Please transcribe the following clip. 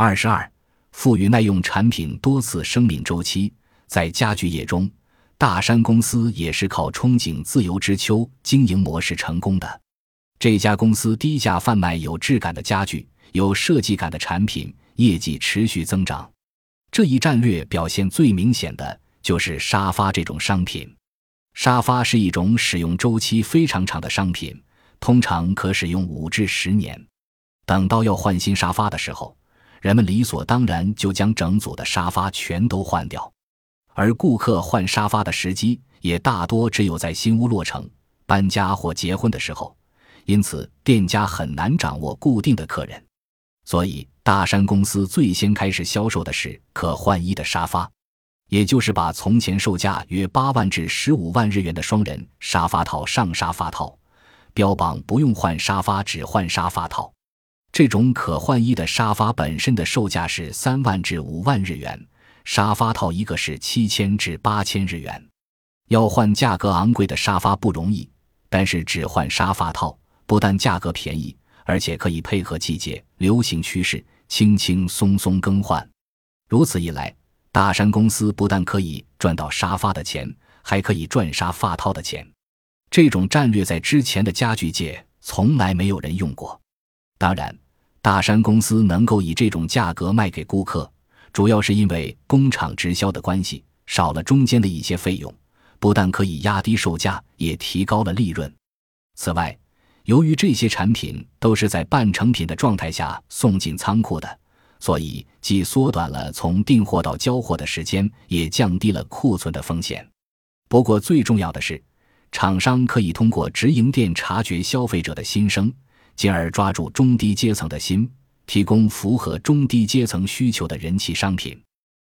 二十二，富裕耐用产品多次生命周期，在家具业中，大山公司也是靠憧憬自由之秋经营模式成功的。这家公司低价贩卖有质感的家具、有设计感的产品，业绩持续增长。这一战略表现最明显的就是沙发这种商品。沙发是一种使用周期非常长的商品，通常可使用五至十年。等到要换新沙发的时候，人们理所当然就将整组的沙发全都换掉，而顾客换沙发的时机也大多只有在新屋落成、搬家或结婚的时候，因此店家很难掌握固定的客人。所以，大山公司最先开始销售的是可换衣的沙发，也就是把从前售价约八万至十五万日元的双人沙发套上沙发套，标榜不用换沙发，只换沙发套。这种可换衣的沙发本身的售价是三万至五万日元，沙发套一个是七千至八千日元。要换价格昂贵的沙发不容易，但是只换沙发套不但价格便宜，而且可以配合季节流行趋势，轻轻松松更换。如此一来，大山公司不但可以赚到沙发的钱，还可以赚沙发套的钱。这种战略在之前的家具界从来没有人用过。当然，大山公司能够以这种价格卖给顾客，主要是因为工厂直销的关系，少了中间的一些费用，不但可以压低售价，也提高了利润。此外，由于这些产品都是在半成品的状态下送进仓库的，所以既缩短了从订货到交货的时间，也降低了库存的风险。不过，最重要的是，厂商可以通过直营店察觉消费者的心声。进而抓住中低阶层的心，提供符合中低阶层需求的人气商品。